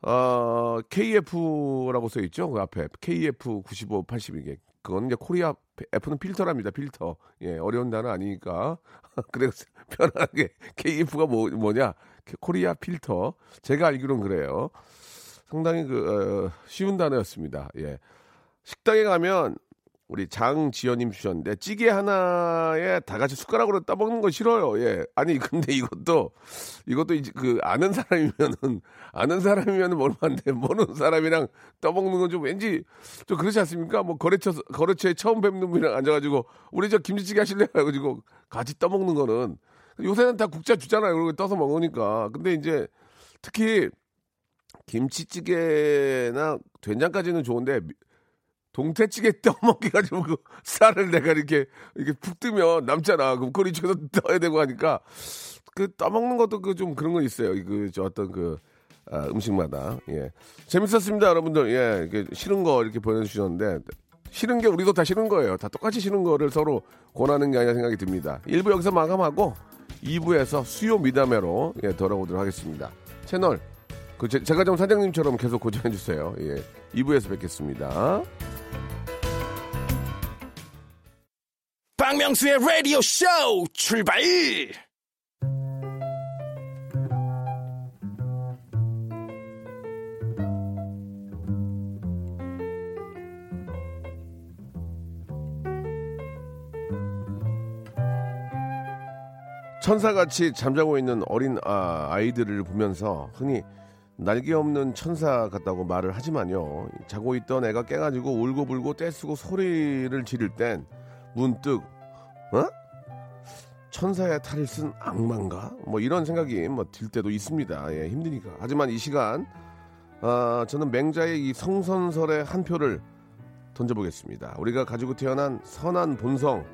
[SPEAKER 1] 어, KF라고 써 있죠? 그 앞에. KF 95, 80 이게. 그거는 이제 코리아, F는 필터랍니다. 필터. 예, 어려운 단어 아니니까. 그래서 편하게 KF가 뭐, 뭐냐? 코리아 필터. 제가 알기로는 그래요. 상당히 그, 어, 쉬운 단어였습니다. 예. 식당에 가면 우리 장지연님 주셨는데 찌개 하나에 다 같이 숟가락으로 떠먹는 거 싫어요. 예. 아니 근데 이것도 이것도 이제 그 아는 사람이면은 아는 사람이면은 돼. 모르는 사람이랑 떠먹는 건 좀 왠지 좀 그렇지 않습니까? 뭐 거래처 거래처에 처음 뵙는 분이랑 앉아가지고 우리 저 김치찌개 하실래요? 해가지고 같이 떠먹는 거는 요새는 다 국자 주잖아요. 그리고 떠서 먹으니까. 근데 이제 특히 김치찌개나 된장까지는 좋은데 미- 동태찌개 떠먹기가 좀그 쌀을 내가 이렇게 이렇게 푹 뜨면 남잖아. 그럼 그걸 이쪽에서 떠야 되고 하니까 그 떠먹는 것도 그 좀 그런 거 있어요. 그 저 어떤 그 아, 음식마다 예 재밌었습니다, 여러분들. 예 이렇게 싫은 거 이렇게 보내주셨는데 싫은 게 우리도 다 싫은 거예요. 다 똑같이 싫은 거를 서로 권하는 게 아니라 생각이 듭니다. 1부 여기서 마감하고 2부에서 수요 미담회로 예, 돌아오도록 하겠습니다. 채널 그 제, 제가 좀 사장님처럼 계속 고정해 주세요. 예. 2부에서 뵙겠습니다.
[SPEAKER 4] 박명수의 라디오 쇼 출발!
[SPEAKER 1] 천사같이 잠자고 있는 어린 아, 아이들을 보면서 흔히 날개 없는 천사 같다고 말을 하지만요. 자고 있던 애가 깨가지고 울고불고 떼쓰고 소리를 지를 땐 문득 어? 천사의 탈을 쓴 악마인가? 뭐 이런 생각이 뭐 들 때도 있습니다. 예, 힘드니까. 하지만 이 시간 아, 저는 맹자의 이 성선설의 한 표를 던져보겠습니다. 우리가 가지고 태어난 선한 본성,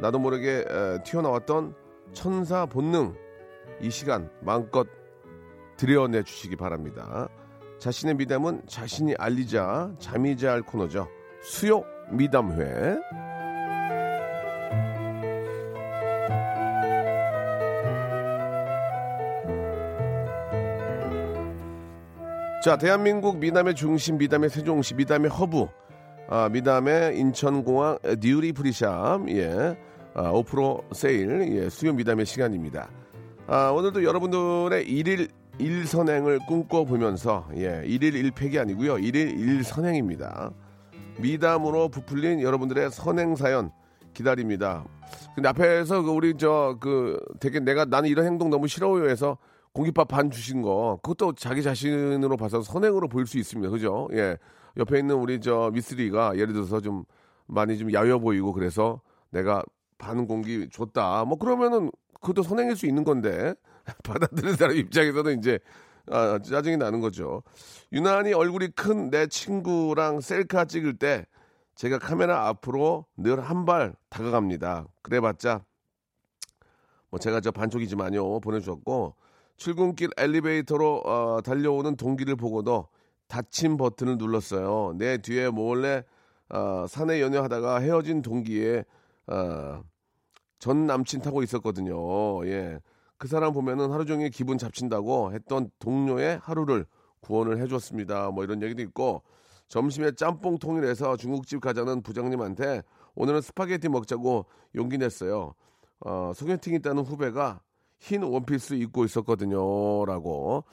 [SPEAKER 1] 나도 모르게 에, 튀어나왔던 천사 본능, 이 시간 마음껏 들여내 주시기 바랍니다. 자신의 미담은 자신이 알리자 잠이 잘 코너죠. 수요 미담회. 자, 대한민국 미담의 중심, 미담의 세종시, 미담의 허브, 아, 미담의 인천공항 duty free shop, 예, 아, 5% 세일, 예, 수요 미담의 시간입니다. 아, 오늘도 여러분들의 일일 일선행을 꿈꿔보면서 예, 일일 일팩이 아니고요. 일일 일선행입니다. 미담으로 부풀린 여러분들의 선행 사연 기다립니다. 근데 앞에서 그 우리 저 그 되게 내가 나는 이런 행동 너무 싫어요 해서 공깃밥 반 주신 거 그것도 자기 자신으로 봐서 선행으로 보일 수 있습니다. 그죠? 예. 옆에 있는 우리 저 미스리가 예를 들어서 좀 많이 좀 야여 보이고 그래서 내가 반 공기 줬다. 뭐 그러면은 그것도 선행일 수 있는 건데 받아들이는 사람 입장에서는 이제 아, 짜증이 나는 거죠. 유난히 얼굴이 큰 내 친구랑 셀카 찍을 때 제가 카메라 앞으로 늘 한 발 다가갑니다. 그래봤자 뭐 제가 저 반쪽이지만요 보내주셨고 출근길 엘리베이터로 어, 달려오는 동기를 보고도 닫힘 버튼을 눌렀어요. 내 뒤에 몰래 어, 사내 연애하다가 헤어진 동기의 어, 전 남친 타고 있었거든요. 예. 그 사람 보면은 하루 종일 기분 잡친다고 했던 동료의 하루를 구원을 해줬습니다. 뭐 이런 얘기도 있고 점심에 짬뽕 통일해서 중국집 가자는 부장님한테 오늘은 스파게티 먹자고 용기 냈어요. 어, 소개팅 있다는 후배가 흰 원피스 입고 있었거든요. 라고.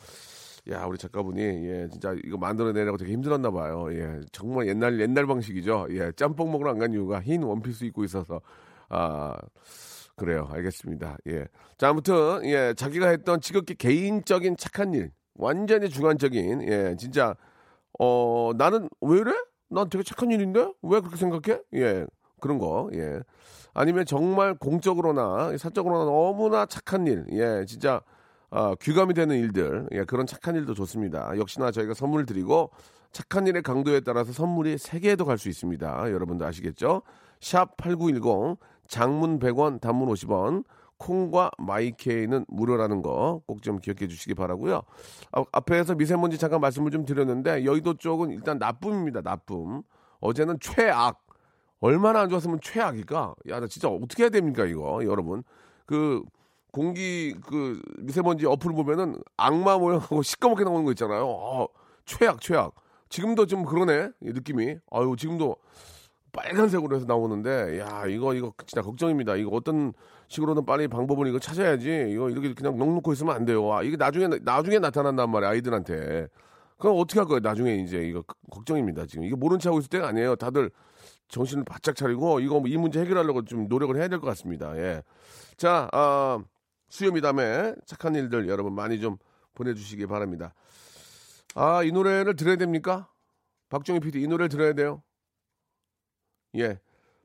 [SPEAKER 1] 야, 우리 작가분이, 예, 진짜 이거 만들어내려고 되게 힘들었나 봐요. 예, 정말 옛날, 옛날 방식이죠. 예, 짬뽕 먹으러 안 간 이유가 흰 원피스 입고 있어서. 아, 그래요. 알겠습니다. 예. 자, 아무튼, 예, 자기가 했던 지극히 개인적인 착한 일, 완전히 주관적인, 예, 진짜, 어, 나는 왜 이래? 난 되게 착한 일인데? 왜 그렇게 생각해? 예, 그런 거, 예. 아니면 정말 공적으로나 사적으로나 너무나 착한 일, 예, 진짜, 아, 귀감이 되는 일들, 예, 그런 착한 일도 좋습니다. 역시나 저희가 선물 드리고, 착한 일의 강도에 따라서 선물이 3개도 갈 수 있습니다. 여러분도 아시겠죠? 샵 8910, 장문 100원, 단문 50원, 콩과 마이케이는 무료라는 거 꼭 좀 기억해 주시기 바라고요. 아, 앞에서 미세먼지 잠깐 말씀을 좀 드렸는데 여의도 쪽은 일단 나쁨입니다. 나쁨. 어제는 최악. 얼마나 안 좋았으면 최악일까? 야, 나 진짜 어떻게 해야 됩니까, 이거, 여러분? 그, 공기, 그, 미세먼지 어플 보면은 악마 모양하고 시꺼멓게 나오는 거 있잖아요. 어, 최악, 최악. 지금도 좀 그러네, 이 느낌이. 아유, 지금도 빨간색으로 해서 나오는데, 야, 이거, 이거 진짜 걱정입니다. 이거 어떤 식으로든 빨리 방법을 이거 찾아야지. 이거 이렇게 그냥 넉놓고 있으면 안 돼요. 아, 이게 나중에, 나중에 나타난단 말이야, 아이들한테. 그럼 어떻게 할 거예요, 나중에 이제. 이거 걱정입니다, 지금. 이게 모른 체 하고 있을 때가 아니에요. 다들 정신을 바짝 차리고, 이거 이 문제 해결하려고 좀 노력을 해야 될 것 같습니다. 예. 자, 아, 수요 미담에 착한 일들 여러분 많이 좀 보내주시기 바랍니다. 아, 이 노래를 들어야 됩니까? 박종희 PD, 이 노래를 들어야 돼요? 예.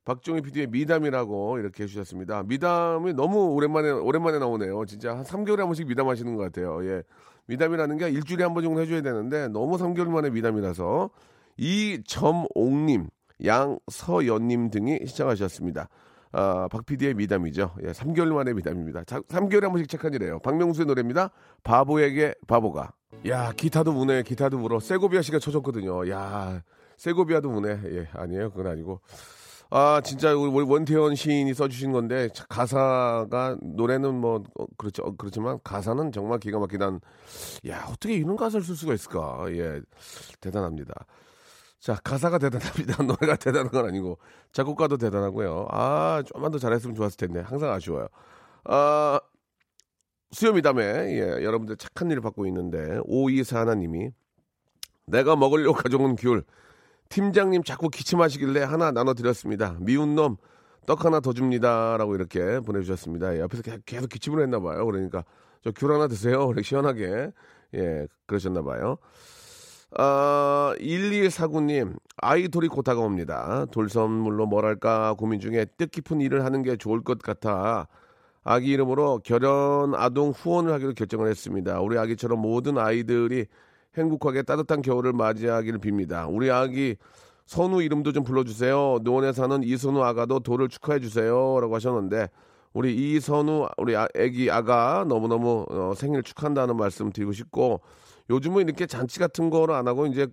[SPEAKER 1] 박종희 PD의 미담이라고 이렇게 해주셨습니다. 미담이 너무 오랜만에, 오랜만에 나오네요. 진짜 한 3개월에 한 번씩 미담 하시는 것 같아요. 예. 미담이라는 게 일주일에 한 번 정도 해줘야 되는데 너무 3개월 만에 미담이라서 이점옥님, 양서연님 등이 시청하셨습니다. 아, 박 PD의 미담이죠. 예, 3개월 만에 미담입니다. 자, 3개월에 한 번씩 착한 일이에요. 박명수의 노래입니다. 바보에게 바보가. 야, 기타도 우네, 기타도 울어. 세고비아 씨가 쳐줬거든요. 야, 세고비아도 우네. 예, 아니에요. 그건 아니고. 아, 진짜 우리 원태현 시인이 써주신 건데 가사가 노래는 뭐 어, 그렇죠. 어, 그렇지만 가사는 정말 기가 막히단. 야, 어떻게 이런 가사를 쓸 수가 있을까? 예, 대단합니다. 자, 가사가 대단합니다. 노래가 대단한 건 아니고 작곡가도 대단하고요. 아, 좀만 더 잘했으면 좋았을 텐데 항상 아쉬워요. 아, 수요미담에 예, 여러분들 착한 일을 받고 있는데 오이사 하나님이 내가 먹으려고 가져온 귤 팀장님 자꾸 기침하시길래 하나 나눠드렸습니다. 미운 놈 떡 하나 더 줍니다라고 이렇게 보내주셨습니다. 예, 옆에서 계속 기침을 했나 봐요. 그러니까 저 귤 하나 드세요. 시원하게 예 그러셨나 봐요. 아, 1249님, 아이돌이 곧 다가옵니다. 돌 선물로 뭘 할까 고민 중에 뜻깊은 일을 하는 게 좋을 것 같아 아기 이름으로 결혼 아동 후원을 하기로 결정을 했습니다. 우리 아기처럼 모든 아이들이 행복하게 따뜻한 겨울을 맞이하기를 빕니다. 우리 아기 선우 이름도 좀 불러주세요. 노원에 사는 이선우 아가도 돌을 축하해 주세요. 라고 하셨는데, 우리 이선우, 우리 아, 애기 아가 너무너무 어, 생일 축하한다는 말씀 드리고 싶고, 요즘은 이렇게 잔치 같은 거를 안 하고, 이제,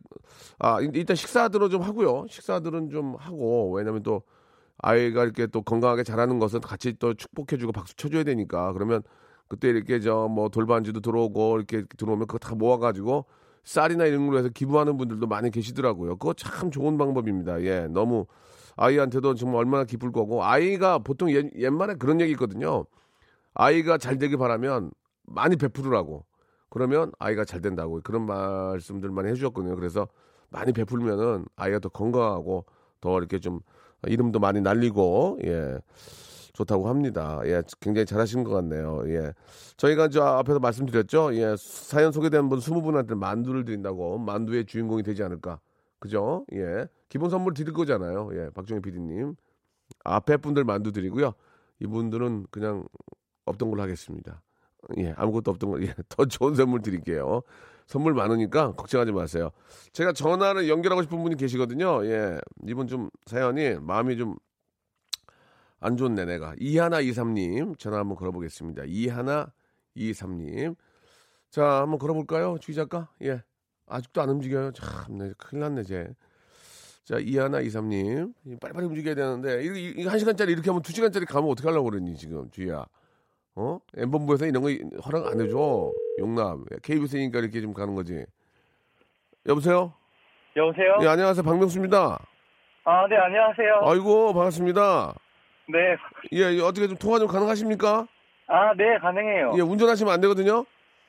[SPEAKER 1] 아, 일단 식사들은 좀 하고요. 식사들은 좀 하고, 왜냐면 또, 아이가 이렇게 또 건강하게 자라는 것은 같이 또 축복해주고 박수 쳐줘야 되니까, 그러면 그때 이렇게 저 뭐 돌반지도 들어오고, 이렇게 들어오면 그거 다 모아가지고, 쌀이나 이런 걸로 해서 기부하는 분들도 많이 계시더라고요. 그거 참 좋은 방법입니다. 예, 너무 아이한테도 정말 얼마나 기쁠 거고 아이가 보통 옛, 옛말에 그런 얘기 있거든요. 아이가 잘 되길 바라면 많이 베풀으라고. 그러면 아이가 잘 된다고 그런 말씀들 많이 해주셨거든요. 그래서 많이 베풀면은 아이가 더 건강하고 더 이렇게 좀 이름도 많이 날리고 예 좋다고 합니다. 예 굉장히 잘하신 것 같네요. 예 저희가 저 앞에서 말씀드렸죠. 예 사연 소개된 분 20분한테 만두를 드린다고 만두의 주인공이 되지 않을까. 그죠? 예 기본 선물 드릴 거잖아요. 예 박종희 PD님 앞에 분들 만두 드리고요. 이분들은 그냥 없던 걸로 하겠습니다. 예, 아무것도 없던 걸, 예, 더 좋은 선물 드릴게요. 선물 많으니까 걱정하지 마세요. 제가 전화를 연결하고 싶은 분이 계시거든요. 예, 이분 좀 사연이 마음이 좀 안 좋네, 내가. 이하나 이삼님 전화 한번 걸어보겠습니다. 이하나 이삼님. 자, 한번 걸어볼까요? 주희 작가? 예. 아직도 안 움직여요. 참, 네, 큰일 났네, 쟤. 자, 이하나 이삼님. 빨리빨리 움직여야 되는데, 이거, 이거 한 시간짜리 이렇게 하면 두 시간짜리 가면 어떻게 하려고 그러니, 지금, 주희야. 어? 엠본부에서 이런 거 허락 안 해줘. 용남. KBS니까 이렇게 좀 가는 거지. 여보세요?
[SPEAKER 7] 여보세요?
[SPEAKER 1] 예, 안녕하세요. 박명수입니다.
[SPEAKER 7] 아, 네, 안녕하세요.
[SPEAKER 1] 아이고, 반갑습니다.
[SPEAKER 7] 네.
[SPEAKER 1] 예, 어떻게 좀 통화 좀 가능하십니까?
[SPEAKER 7] 아, 네, 가능해요.
[SPEAKER 1] 예, 운전하시면 안 되거든요?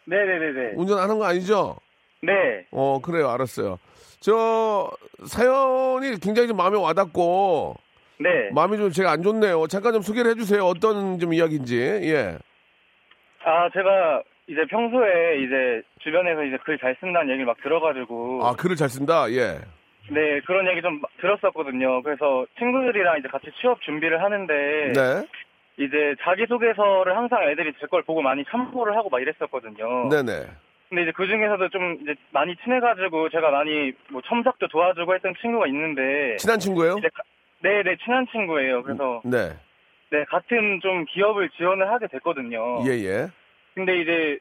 [SPEAKER 7] 네네네네.
[SPEAKER 1] 운전하는 거 아니죠?
[SPEAKER 7] 네.
[SPEAKER 1] 어, 그래요. 알았어요. 저, 사연이 굉장히 좀 마음에 와닿고,
[SPEAKER 7] 네.
[SPEAKER 1] 마음이 좀 제가 안 좋네요. 잠깐 좀 소개를 해주세요. 어떤 좀 이야기인지. 예.
[SPEAKER 7] 아, 제가 이제 평소에 이제 주변에서 이제 글 잘 쓴다는 얘기를 막 들어가지고.
[SPEAKER 1] 아, 글을 잘 쓴다? 예.
[SPEAKER 7] 네, 그런 얘기 좀 들었었거든요. 그래서 친구들이랑 이제 같이 취업 준비를 하는데.
[SPEAKER 1] 네.
[SPEAKER 7] 이제 자기소개서를 항상 애들이 제 걸 보고 많이 참고를 하고 막 이랬었거든요.
[SPEAKER 1] 네네.
[SPEAKER 7] 근데 이제 그 중에서도 좀 이제 많이 친해가지고 제가 많이 뭐 첨삭도 도와주고 했던 친구가 있는데.
[SPEAKER 1] 친한 친구예요?
[SPEAKER 7] 이제 가- 네, 네, 친한 친구예요. 그래서
[SPEAKER 1] 네.
[SPEAKER 7] 네, 같은 좀 기업을 지원을 하게 됐거든요.
[SPEAKER 1] 예, 예.
[SPEAKER 7] 근데 이제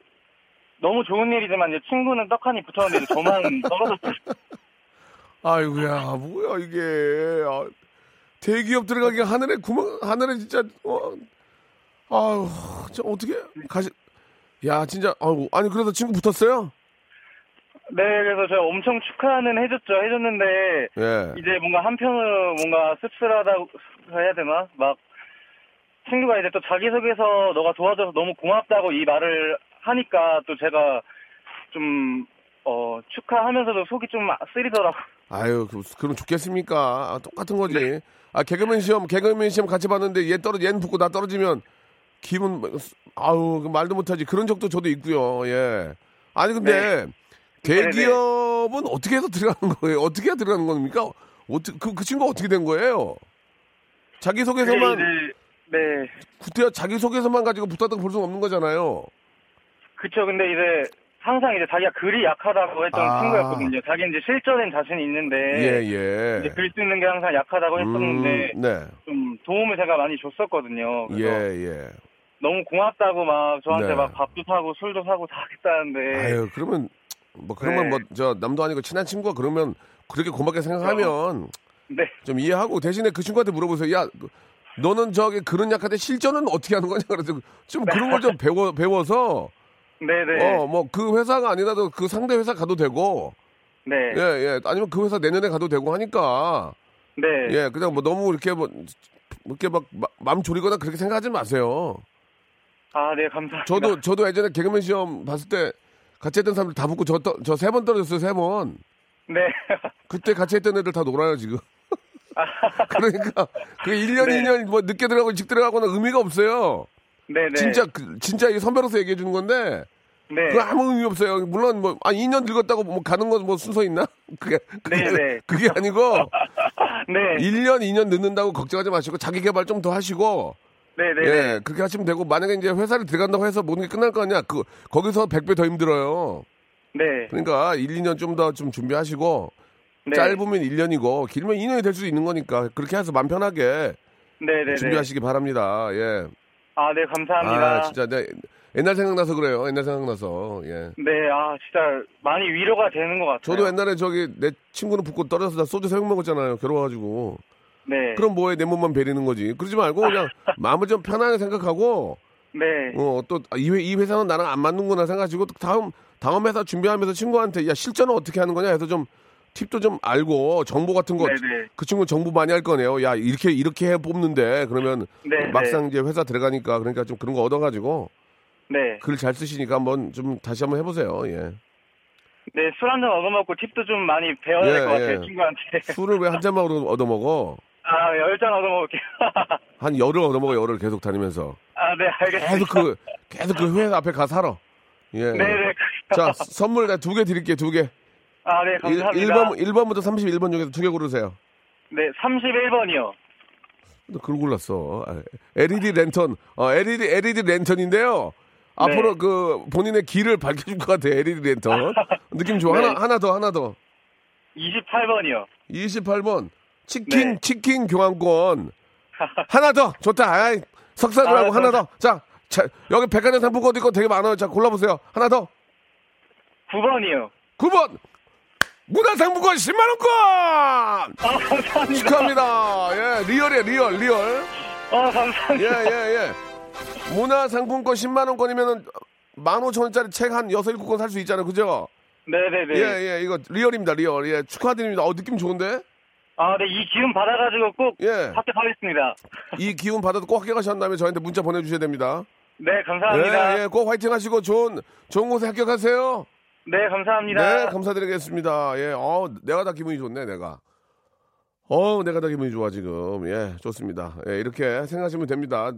[SPEAKER 7] 너무 좋은 일이지만 이제 친구는 떡하니 붙었는데 저만 떨어졌어요.
[SPEAKER 1] 아이고야, 뭐야, 이게. 아, 대기업 들어가기 하늘에 구멍, 하늘에 진짜, 어, 아유, 저 어떻게, 가시, 야, 진짜, 아우, 아니, 그래서 친구 붙었어요?
[SPEAKER 7] 네, 그래서 제가 엄청 축하는 해줬죠. 해줬는데
[SPEAKER 1] 예.
[SPEAKER 7] 이제 뭔가 한편으로 뭔가 씁쓸하다고 해야 되나? 막 친구가 이제 또 자기소개서 너가 도와줘서 너무 고맙다고 이 말을 하니까 또 제가 좀 어, 축하하면서도 속이 좀 쓰리더라고.
[SPEAKER 1] 아유, 그, 그럼 좋겠습니까? 아, 똑같은 거지. 아, 개그맨 시험, 개그맨 시험 같이 봤는데 얘 떨어, 얘는 붙고 나 떨어지면 기분, 뭐, 아우, 그 말도 못하지. 그런 적도 저도 있고요. 예. 아니, 근데 대기업은 어떻게 해서 들어가는 거예요? 어떻게 해서 들어가는 겁니까? 어떻게, 그, 그 친구가 어떻게 된 거예요? 자기 소개서만,
[SPEAKER 7] 이제 네.
[SPEAKER 1] 구태여 자기 소개서만 가지고 붙었다고 볼 수는 없는 거잖아요.
[SPEAKER 7] 그쵸. 근데 이제 항상 이제 자기가 글이 약하다고 했던
[SPEAKER 1] 아.
[SPEAKER 7] 친구였거든요. 자기는 이제 실전엔 자신이 있는데
[SPEAKER 1] 예, 예.
[SPEAKER 7] 이제 글 쓰는 게 항상 약하다고 했었는데
[SPEAKER 1] 음, 네.
[SPEAKER 7] 좀 도움을 제가 많이 줬었거든요.
[SPEAKER 1] 예, 예.
[SPEAKER 7] 너무 고맙다고 막 저한테
[SPEAKER 1] 네.
[SPEAKER 7] 막 밥도 사고 술도 사고 다 했다는데
[SPEAKER 1] 아유, 그러면 뭐 그러면
[SPEAKER 7] 네.
[SPEAKER 1] 뭐저 남도 아니고 친한 친구가 그러면 그렇게 고맙게 생각하면
[SPEAKER 7] 네.
[SPEAKER 1] 좀 이해하고 대신에 그 친구한테 물어보세요. 야, 너는 저기 그런 약한데 실전은 어떻게 하는 거냐 그래서 좀 그런 걸 좀 배워 배워서
[SPEAKER 7] 네네.
[SPEAKER 1] 어뭐 그 회사가 아니라도 그 상대 회사 가도 되고
[SPEAKER 7] 네.
[SPEAKER 1] 예 예 아니면 그 회사 내년에 가도 되고 하니까
[SPEAKER 7] 네.
[SPEAKER 1] 예 그냥 뭐 너무 이렇게 뭐 이렇게 막맘 졸이거나 그렇게 생각하지 마세요.
[SPEAKER 7] 아, 네, 감사합니다.
[SPEAKER 1] 저도 저도 예전에 개그맨 시험 봤을 때 같이 했던 사람들 다 붙고 저저세 번 떨어졌어요 세 번.
[SPEAKER 7] 네.
[SPEAKER 1] 그때 같이 했던 애들 다 놀아요 지금. 그러니까 그 1년
[SPEAKER 7] 네.
[SPEAKER 1] 2년 뭐 늦게 들어가고 일찍 들어가거나 의미가 없어요.
[SPEAKER 7] 네 네.
[SPEAKER 1] 진짜 그, 진짜 이 선배로서 얘기해 주는 건데
[SPEAKER 7] 네.
[SPEAKER 1] 그 아무 의미 없어요. 물론 뭐 아 2년 늙었다고 뭐 가는 건 뭐 순서 있나? 그게 그게
[SPEAKER 7] 네네.
[SPEAKER 1] 그게 아니고
[SPEAKER 7] 네.
[SPEAKER 1] 1년 2년 늦는다고 걱정하지 마시고 자기 개발 좀 더 하시고
[SPEAKER 7] 네네.
[SPEAKER 1] 예 그렇게 하시면 되고 만약에 이제 회사를 들어간다고 해서 모든 게 끝날 거 아니야? 그 거기서 100배 더 힘들어요.
[SPEAKER 7] 네.
[SPEAKER 1] 그러니까 1, 2년 좀 더 좀 준비하시고
[SPEAKER 7] 네.
[SPEAKER 1] 짧으면 1년이고 길면 2년이 될 수도 있는 거니까 그렇게 해서 맘 편하게
[SPEAKER 7] 네네네.
[SPEAKER 1] 준비하시기 바랍니다. 예.
[SPEAKER 7] 아, 네, 감사합니다.
[SPEAKER 1] 아, 진짜 내 옛날 생각나서 그래요. 옛날 생각나서. 예.
[SPEAKER 7] 네, 아, 진짜 많이 위로가 되는 것 같아요.
[SPEAKER 1] 저도 옛날에 저기 내 친구는 붙고 떨어져서 나 소주 세병 먹었잖아요. 괴로워가지고.
[SPEAKER 7] 네.
[SPEAKER 1] 그럼 뭐해 내 몸만 베리는 거지. 그러지 말고 그냥 마음을 좀 편하게 생각하고
[SPEAKER 7] 네.
[SPEAKER 1] 어또이 이 회사는 나랑 안 맞는구나 생각하시고 또 다음 다음 회사 준비하면서 친구한테 야 실전은 어떻게 하는 거냐 해서 좀 팁도 좀 알고 정보 같은 거그
[SPEAKER 7] 네네.
[SPEAKER 1] 친구 정보 많이 할 거네요. 야 이렇게 이렇게 해 뽑는데 그러면
[SPEAKER 7] 네,
[SPEAKER 1] 막상 이제 회사 들어가니까 그러니까 좀 그런 거 얻어가지고
[SPEAKER 7] 네.
[SPEAKER 1] 글 잘 쓰시니까 한번 좀 다시 한번 해보세요. 예.
[SPEAKER 7] 네, 술 한 잔 얻어먹고 팁도 좀 많이 배워야 될
[SPEAKER 1] 예,
[SPEAKER 7] 것 같아요,
[SPEAKER 1] 예.
[SPEAKER 7] 친구한테.
[SPEAKER 1] 술을 왜 한 잔만 얻어- 얻어먹어?
[SPEAKER 7] 아, 열잔 얻어먹을게요.
[SPEAKER 1] 한 열을 얻어먹어, 열을 계속 다니면서.
[SPEAKER 7] 아, 네, 알겠습니다.
[SPEAKER 1] 계속 그, 계속 그 회사 앞에 가 살아. 예.
[SPEAKER 7] 네네.
[SPEAKER 1] 자, 선물 두 개 드릴게요, 두 개.
[SPEAKER 7] 아, 네,
[SPEAKER 1] 1,
[SPEAKER 7] 감사합니다.
[SPEAKER 1] 1번, 1번부터 31번 중에서 두 개 고르세요.
[SPEAKER 7] 네, 31번이요.
[SPEAKER 1] 너 그걸 골랐어. 아, LED 랜턴. 어, LED, LED 랜턴인데요. 앞으로
[SPEAKER 7] 네.
[SPEAKER 1] 그 본인의 길을 밝혀줄 것 같아, LED 랜턴. 느낌 좋아.
[SPEAKER 7] 네.
[SPEAKER 1] 하나, 하나 더, 하나 더.
[SPEAKER 7] 28번이요.
[SPEAKER 1] 28번. 치킨,
[SPEAKER 7] 네.
[SPEAKER 1] 치킨 교환권. 하나 더. 좋다. 아이, 석사를
[SPEAKER 7] 아,
[SPEAKER 1] 하고 하나
[SPEAKER 7] 네.
[SPEAKER 1] 더. 자, 자, 여기 백화점 상품권 있고 되게 많아요. 자, 골라보세요. 하나 더.
[SPEAKER 7] 9번이요.
[SPEAKER 1] 9번. 문화상품권 10만원권!
[SPEAKER 7] 아, 감사합니다.
[SPEAKER 1] 축하합니다. 예, real이에요, real, real.
[SPEAKER 7] 아,
[SPEAKER 1] 예,
[SPEAKER 7] 감사합니다.
[SPEAKER 1] 예, 예. 문화상품권 10만원권이면은 15,000원짜리 책 한 6, 7권 살 수 있잖아요. 그죠?
[SPEAKER 7] 네네네.
[SPEAKER 1] 예, 예, 이거 real입니다, real. 예, 축하드립니다. 어, 느낌 좋은데?
[SPEAKER 7] 아, 네, 이 기운 받아가지고 꼭
[SPEAKER 1] 예.
[SPEAKER 7] 합격하겠습니다.
[SPEAKER 1] 이 기운 받아도 꼭 합격하신 다음에 저한테 문자 보내주셔야 됩니다.
[SPEAKER 7] 네, 감사합니다.
[SPEAKER 1] 예, 예, 꼭 화이팅 하시고 좋은, 좋은 곳에 합격하세요.
[SPEAKER 7] 네, 감사합니다.
[SPEAKER 1] 네, 감사드리겠습니다. 예, 어, 내가 다 기분이 좋네, 내가. 어, 내가 다 기분이 좋아, 지금. 예, 좋습니다. 예, 이렇게 생각하시면 됩니다.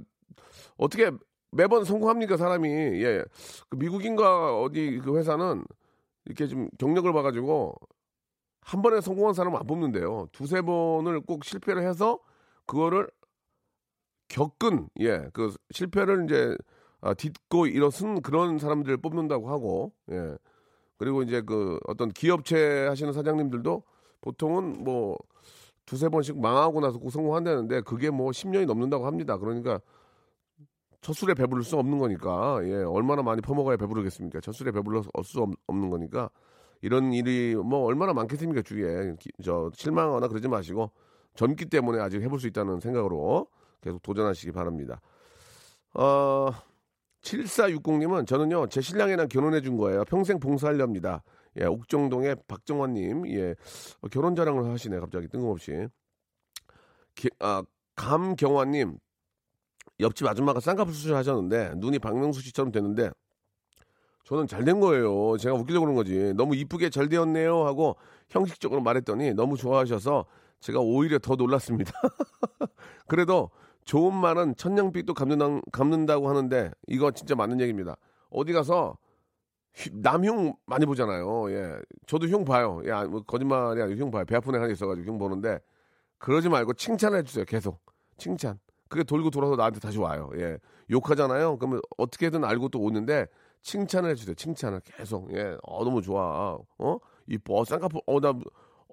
[SPEAKER 1] 어떻게 매번 성공합니까, 사람이? 예. 그 미국인가 어디 그 회사는 이렇게 좀 경력을 봐가지고 한 번에 성공한 사람은 안 뽑는데요. 두세 번을 꼭 실패를 해서 그거를 겪은, 예, 그 실패를 이제 아, 딛고 일어선 그런 사람들을 뽑는다고 하고, 예. 그리고 이제 그 어떤 기업체 하시는 사장님들도 보통은 뭐 두세 번씩 망하고 나서 꼭 성공한다는데 그게 뭐 10년이 넘는다고 합니다. 그러니까 첫 술에 배부를 수 없는 거니까 예 얼마나 많이 퍼먹어야 배부르겠습니까? 첫 술에 배불러 수 없- 없는 거니까 이런 일이 뭐 얼마나 많겠습니까 주위에 기- 저 실망하거나 그러지 마시고 젊기 때문에 아직 해볼 수 있다는 생각으로 계속 도전하시기 바랍니다. 어 7460님은 저는요 제 신랑이랑 결혼해 준 거예요. 평생 봉사하렵니다. 예, 옥정동의 박정환님, 예, 어, 결혼 자랑을 하시네 갑자기 뜬금없이. 기- 아, 감경환님, 옆집 아줌마가 쌍꺼풀 수술하셨는데 눈이 박명수 씨처럼 됐는데 저는 잘 된 거예요. 제가 웃기려고 그런 거지. 너무 이쁘게 잘 되었네요 하고 형식적으로 말했더니 너무 좋아하셔서 제가 오히려 더 놀랐습니다. 그래도 좋은 말은 천냥빚도 갚는다, 갚는다고 하는데 이거 진짜 맞는 얘기입니다. 어디 가서 휘- 남흉 많이 보잖아요. 예. 저도 흉 봐요. 야, 뭐 거짓말이 아니고 흉 봐요. 배 아픈 애 하나 있어가지고 흉 보는데 그러지 말고 칭찬을 해주세요. 계속. 칭찬. 그게 돌고 돌아서 나한테 다시 와요. 예. 욕하잖아요. 그러면 어떻게든 알고 또 오는데 칭찬을 해주세요. 칭찬을 계속. 예. 어, 너무 좋아. 어? 이뻐. 어, 쌍꺼풀. 어, 나,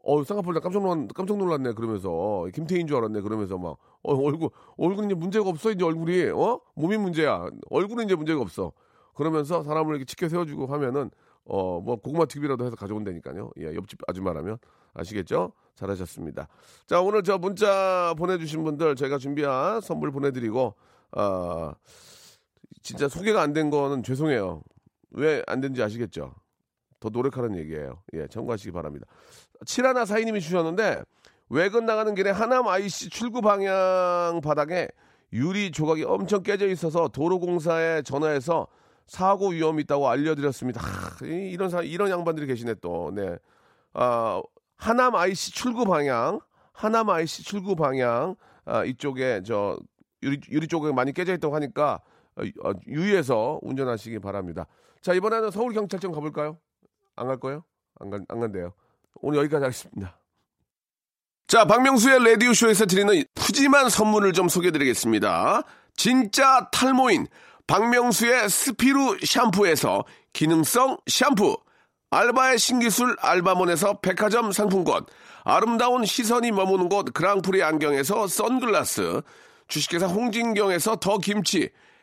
[SPEAKER 1] 어, 쌍꺼풀 나 깜짝 놀랐, 깜짝 놀랐네. 그러면서. 김태인 줄 알았네. 그러면서 막. 어, 얼굴, 얼굴 이제 문제가 없어. 이제 얼굴이. 어? 몸이 문제야. 얼굴은 이제 문제가 없어. 그러면서 사람을 이렇게 치켜 세워주고 하면은, 어, 뭐, 고구마 튀김이라도 해서 가져온다니까요. 예, 옆집 아줌마라면. 아시겠죠? 잘하셨습니다. 자, 오늘 저 문자 보내주신 분들 저희가 준비한 선물 보내드리고, 아, 진짜 소개가 안 된 거는 죄송해요. 왜 안 된지 아시겠죠? 더 노력하는 얘기예요. 예, 참고하시기 바랍니다. 칠하나 사인님이 주셨는데 외근 나가는 길에 하남 IC 출구 방향 바닥에 유리 조각이 엄청 깨져 있어서 도로공사에 전화해서 사고 위험이 있다고 알려드렸습니다. 하, 이- 이런 사 이런 양반들이 계시네 또. 네. 아, 하남 IC 출구 방향, 하남 IC 출구 방향 아, 이쪽에 저 유리, 유리 쪽에 많이 깨져 있다고 하니까 유의해서 운전하시기 바랍니다. 자 이번에는 서울 경찰청 가볼까요? 안 갈 거예요? 안, 간, 안 간대요. 오늘 여기까지 하겠습니다. 자, 박명수의 라디오쇼에서 드리는 푸짐한 선물을 좀 소개해드리겠습니다. 진짜 탈모인 박명수의 스피루 샴푸에서 기능성 샴푸, 알바의 신기술 알바몬에서 백화점 상품권, 아름다운 시선이 머무는 곳 그랑프리 안경에서 선글라스, 주식회사 홍진경에서 더 김치,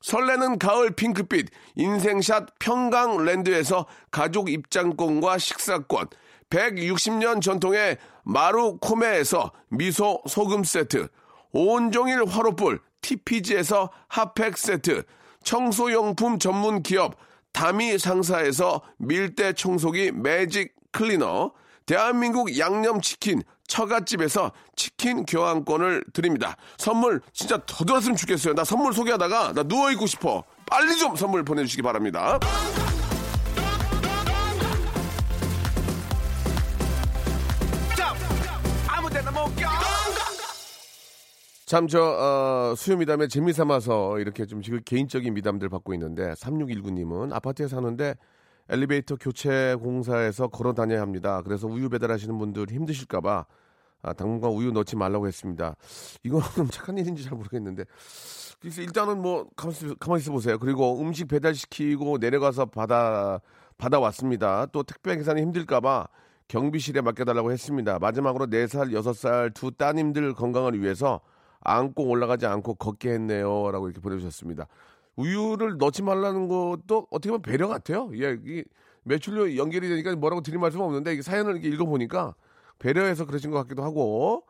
[SPEAKER 1] 설레는 가을 핑크빛 인생샷 평강랜드에서 가족 입장권과 식사권, 160년 전통의 마루코메에서 미소 소금 세트, 온종일 화로불 TPG에서 핫팩 세트, 청소용품 전문 기업 다미 상사에서 밀대 청소기 매직 클리너, 대한민국 양념치킨 처갓집에서 치킨 교환권을 드립니다. 선물 진짜 더 들었으면 좋겠어요. 나 선물 소개하다가 나 누워있고 싶어. 빨리 좀 선물 보내주시기 바랍니다. 참, 저, 어, 수요 미담에 재미 삼아서 이렇게 좀 지금 개인적인 미담들 받고 있는데, 3619님은 아파트에 사는데 엘리베이터 교체 공사에서 걸어 다녀야 합니다. 그래서 우유 배달하시는 분들 힘드실까봐 아, 당분간 우유 넣지 말라고 했습니다. 이거는 착한 일인지 잘 모르겠는데. 그래서 일단은 뭐, 가만히, 가만히 있어 보세요. 그리고 음식 배달시키고 내려가서 받아, 받아왔습니다. 또 택배 계산이 힘들까봐 경비실에 맡겨달라고 했습니다. 마지막으로 4살, 6살 두 따님들 건강을 위해서 안고 올라가지 않고 걷게 했네요. 라고 이렇게 보내주셨습니다. 우유를 넣지 말라는 것도 어떻게 보면 배려 같아요. 예, 이 매출료 연결이 되니까 뭐라고 드릴 말씀 없는데 이 사연을 이렇게 읽어보니까 배려해서 그러신 것 같기도 하고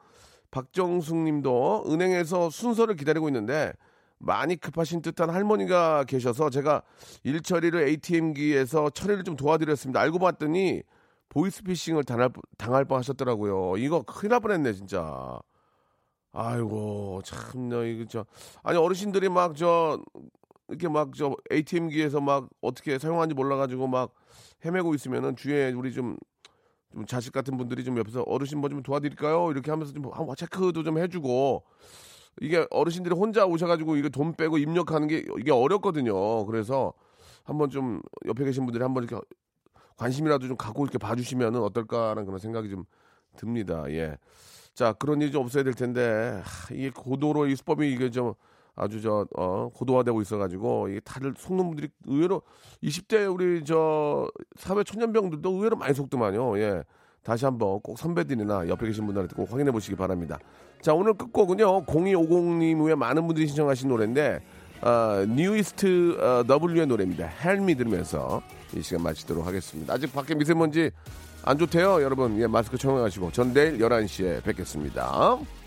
[SPEAKER 1] 박정숙 님도 은행에서 순서를 기다리고 있는데 많이 급하신 듯한 할머니가 계셔서 제가 일 처리를 ATM기에서 처리를 좀 도와드렸습니다. 알고 봤더니 보이스피싱을 당할, 당할 뻔 하셨더라고요. 이거 큰일 날 뻔했네, 진짜. 아이고, 참나, 이거 저. 아니, 어르신들이 막 저, 이렇게 막 저 ATM기에서 막 어떻게 사용하는지 몰라가지고 막 헤매고 있으면은 주위에 우리 좀, 좀 자식 같은 분들이 좀 옆에서 어르신 뭐 좀 도와드릴까요? 이렇게 하면서 좀 한번 체크도 좀 해주고 이게 어르신들이 혼자 오셔가지고 이거 돈 빼고 입력하는 게 이게 어렵거든요. 그래서 한번 좀 옆에 계신 분들이 한번 이렇게 관심이라도 좀 갖고 이렇게 봐주시면은 어떨까라는 그런 생각이 좀 듭니다. 예. 자, 그런 일이 좀 없어야 될 텐데, 하, 이게 고도로 이 수법이 이게 좀 아주 저, 어, 고도화되고 있어가지고, 이게 다들 속는 분들이 의외로 20대 우리 저 사회 초년병들도 의외로 많이 속더만요. 예. 다시 한번 꼭 선배들이나 옆에 계신 분들한테 꼭 확인해 보시기 바랍니다. 자, 오늘 끝곡은요, 0250님 외에 많은 분들이 신청하신 노래인데, 어, 뉴이스트 어, W의 노래입니다. 헬미 들으면서 이 시간 마치도록 하겠습니다. 아직 밖에 미세먼지 안 좋대요, 여러분. 예, 마스크 착용하시고. 전 내일 11시에 뵙겠습니다.